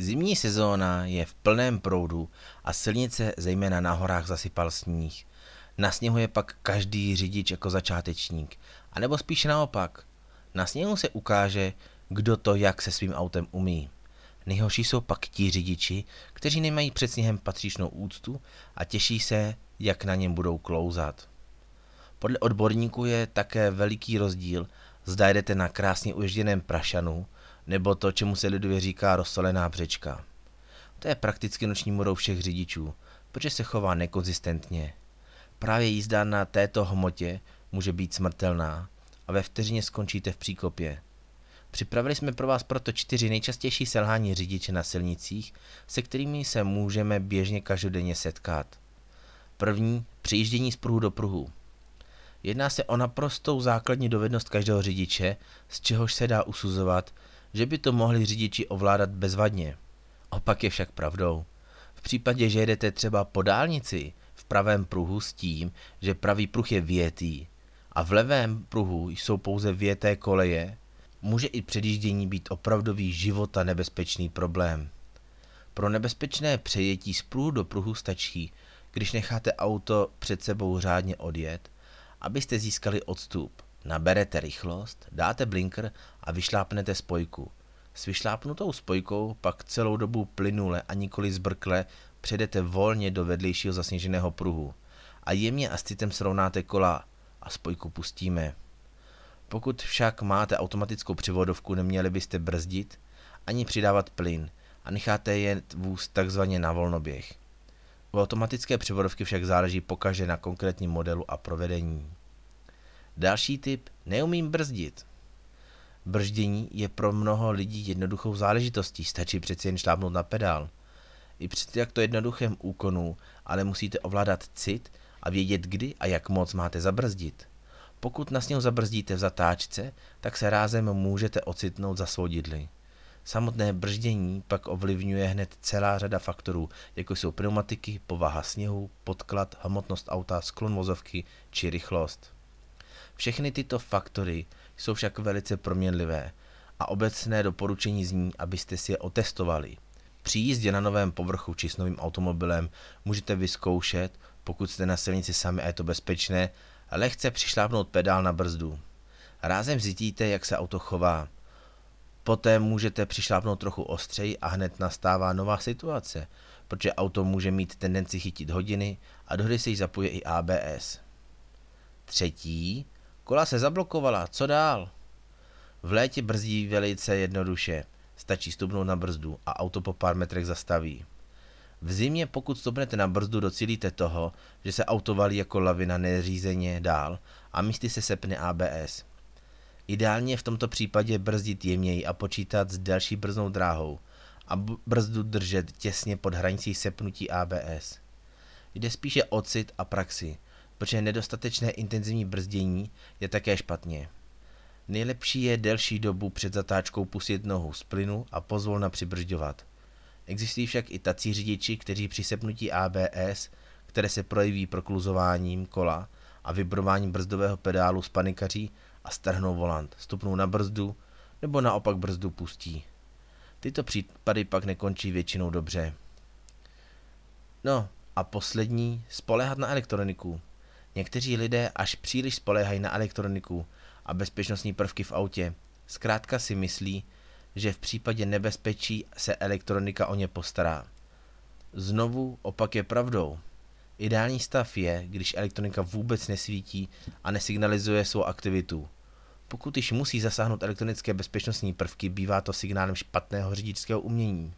Zimní sezóna je v plném proudu a silnice zejména na horách zasypal sníh. Na sněhu je pak každý řidič jako začátečník, anebo spíše naopak. Na sněhu se ukáže, kdo to jak se svým autem umí. Nejhorší jsou pak ti řidiči, kteří nemají před sněhem patřičnou úctu a těší se, jak na něm budou klouzat. Podle odborníků je také veliký rozdíl, zda jdete na krásně uježděném prašanu, nebo to, čemu se lidově říká rozsolená břečka. To je prakticky noční morou všech řidičů, protože se chová nekonzistentně. Právě jízda na této hmotě může být smrtelná a ve vteřině skončíte v příkopě. Připravili jsme pro vás proto čtyři nejčastější selhání řidiče na silnicích, se kterými se můžeme běžně každodenně setkat. První, přijíždění z pruhu do pruhu. Jedná se o naprostou základní dovednost každého řidiče, z čehož se dá usuzovat, že by to mohli řidiči ovládat bezvadně. Opak je však pravdou. V případě, že jedete třeba po dálnici v pravém pruhu s tím, že pravý pruh je větý a v levém pruhu jsou pouze věté koleje, může i předjíždění být opravdový života nebezpečný problém. Pro nebezpečné přejetí z pruhu do pruhu stačí, když necháte auto před sebou řádně odjet, abyste získali odstup. Naberete rychlost, dáte blinker a vyšlápnete spojku. S vyšlápnutou spojkou pak celou dobu plynule a nikoli zbrkle předete volně do vedlejšího zasněženého pruhu a jemně a citem srovnáte kola a spojku pustíme. Pokud však máte automatickou přivodovku, neměli byste brzdit ani přidávat plyn a necháte jet vůz takzvaně na volnoběh. U automatické přivodovky však záleží pokaže na konkrétním modelu a provedení. Další typ, neumím brzdit. Brždění je pro mnoho lidí jednoduchou záležitostí, stačí přeci jen šlápnout na pedál. I při takto jednoduchém úkonu ale musíte ovládat cit a vědět kdy a jak moc máte zabrzdit. Pokud na sněhu zabrzdíte v zatáčce, tak se rázem můžete ocitnout za svodidly. Samotné brždění pak ovlivňuje hned celá řada faktorů, jako jsou pneumatiky, povaha sněhu, podklad, hmotnost auta, sklon vozovky či rychlost. Všechny tyto faktory jsou však velice proměnlivé a obecné doporučení zní, abyste si je otestovali. Při jízdě na novém povrchu či s novým automobilem můžete vyzkoušet, pokud jste na silnici sami a je to bezpečné, lehce přišlápnout pedál na brzdu. Rázem zjistíte, jak se auto chová. Poté můžete přišlápnout trochu ostřeji a hned nastává nová situace, protože auto může mít tendenci chytit hodiny a dohdy se jí zapoje i ABS. Třetí, kola se zablokovala, co dál? V létě brzdí velice jednoduše, stačí stupnout na brzdu a auto po pár metrech zastaví. V zimě, pokud stopnete na brzdu, docílíte toho, že se auto valí jako lavina neřízeně dál a místy se sepne ABS. Ideálně v tomto případě brzdit jemněji a počítat s delší brzdnou dráhou a brzdu držet těsně pod hranicí sepnutí ABS. Jde spíše o cit a praxi, protože nedostatečné intenzivní brzdění je také špatně. Nejlepší je delší dobu před zatáčkou pustit nohu z plynu a pozvolna přibržďovat. Existují však i tací řidiči, kteří při sepnutí ABS, které se projeví prokluzováním kola a vibrováním brzdového pedálu spanikaří a strhnou volant, stupnou na brzdu nebo naopak brzdu pustí. Tyto případy pak nekončí většinou dobře. No a poslední, spolehat na elektroniku. Někteří lidé až příliš spolehají na elektroniku a bezpečnostní prvky v autě. Zkrátka si myslí, že v případě nebezpečí se elektronika o ně postará. Znovu opak je pravdou. Ideální stav je, když elektronika vůbec nesvítí a nesignalizuje svou aktivitu. Pokud již musí zasáhnout elektronické bezpečnostní prvky, bývá to signálem špatného řidičského umění.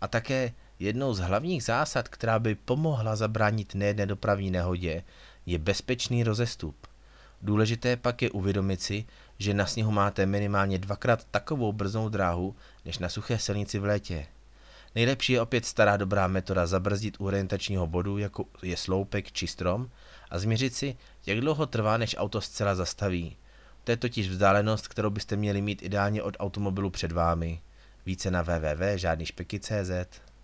A také jednou z hlavních zásad, která by pomohla zabránit nejedné dopravní nehodě, je bezpečný rozestup. Důležité pak je uvědomit si, že na sněhu máte minimálně dvakrát takovou brzou dráhu, než na suché silnici v létě. Nejlepší je opět stará dobrá metoda zabrzdit u orientačního bodu, jako je sloupek či strom, a změřit si, jak dlouho trvá, než auto zcela zastaví. To je totiž vzdálenost, kterou byste měli mít ideálně od automobilu před vámi. Více na www.žádnyšpeky.cz